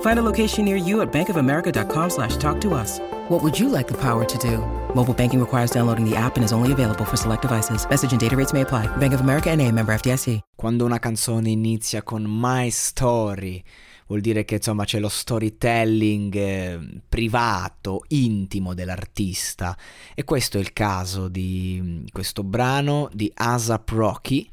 Find a location near you at bankofamerica.com slash talk to us. What would you like the power to do? Mobile banking requires downloading the app and is only available for select devices. Message and data rates may apply. Bank of America and a member FDIC. Quando una canzone inizia con My Story, vuol dire che insomma c'è lo storytelling eh, privato, intimo dell'artista. E questo è il caso di mm, questo brano di Asap Rocky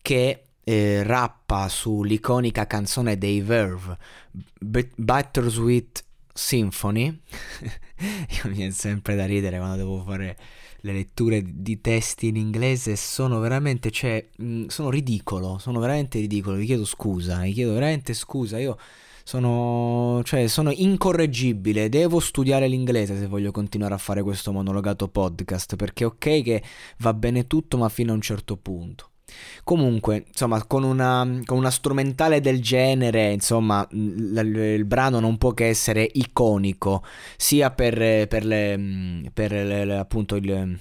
che eh, rappa sull'iconica canzone dei Verve, Bittersweet Symphony. Io mi viene sempre da ridere quando devo fare le letture di testi in inglese sono veramente, cioè, mh, sono ridicolo, sono veramente ridicolo, vi chiedo scusa, vi chiedo veramente scusa, io sono, cioè, sono incorreggibile, devo studiare l'inglese se voglio continuare a fare questo monologato podcast, perché ok che va bene tutto, ma fino a un certo punto. Comunque, insomma, con una, con una strumentale del genere, insomma, l- l- il brano non può che essere iconico, sia per, per, le, per le, appunto il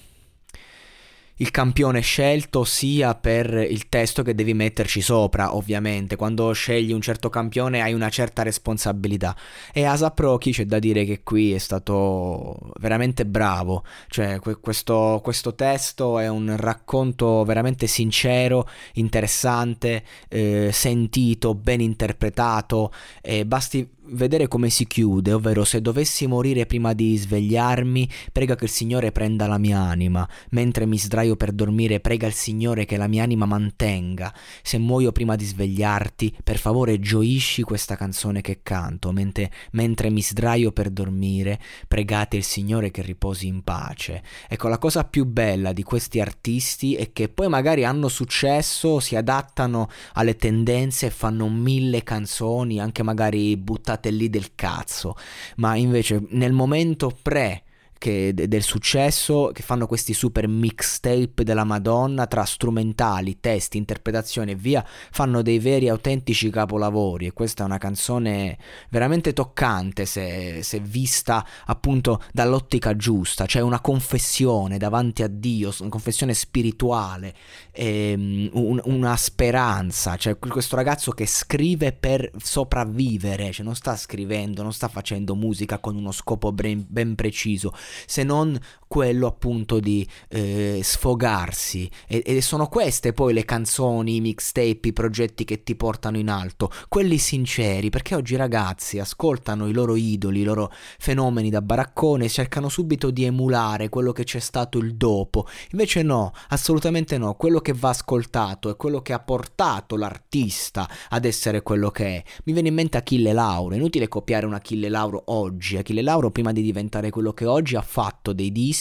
il campione scelto sia per il testo che devi metterci sopra, ovviamente. Quando scegli un certo campione hai una certa responsabilità. E Asap Rocky c'è da dire che qui è stato veramente bravo. Cioè, questo, questo testo è un racconto veramente sincero, interessante, eh, sentito, ben interpretato. E basti vedere come si chiude, ovvero se dovessi morire prima di svegliarmi, prega che il Signore prenda la mia anima, mentre mi sdraio per dormire, prega il Signore che la mia anima mantenga. Se muoio prima di svegliarti, per favore gioisci questa canzone che canto, mentre, mentre mi sdraio per dormire, pregate il Signore che riposi in pace. Ecco, la cosa più bella di questi artisti è che poi magari hanno successo, si adattano alle tendenze e fanno mille canzoni, anche magari buttate lì del cazzo, ma invece nel momento pre che, del successo, che fanno questi super mixtape della Madonna tra strumentali, testi, interpretazioni e via, fanno dei veri autentici capolavori. E questa è una canzone veramente toccante se, se vista appunto dall'ottica giusta, cioè una confessione davanti a Dio, una confessione spirituale, ehm, un, una speranza, cioè questo ragazzo che scrive per sopravvivere, cioè non sta scrivendo, non sta facendo musica con uno scopo ben, ben preciso, se non quello appunto di eh, sfogarsi. E, e, sono queste poi le canzoni, i mixtape, i progetti che ti portano in alto, quelli sinceri, perché oggi i ragazzi ascoltano i loro idoli, i loro fenomeni da baraccone cercano subito di emulare quello che c'è stato il dopo, invece no, assolutamente no, quello che va ascoltato è quello che ha portato l'artista ad essere quello che è. Mi viene in mente Achille Lauro, è inutile copiare un Achille Lauro oggi, Achille Lauro prima di diventare quello che oggi ha fatto dei dischi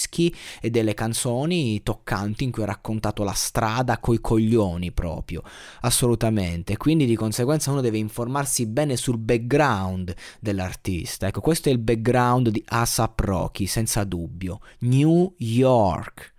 e delle canzoni toccanti in cui ha raccontato la strada coi coglioni proprio, assolutamente. Quindi di conseguenza uno deve informarsi bene sul background dell'artista. Ecco, questo è il background di Asap Rocky, senza dubbio. New York.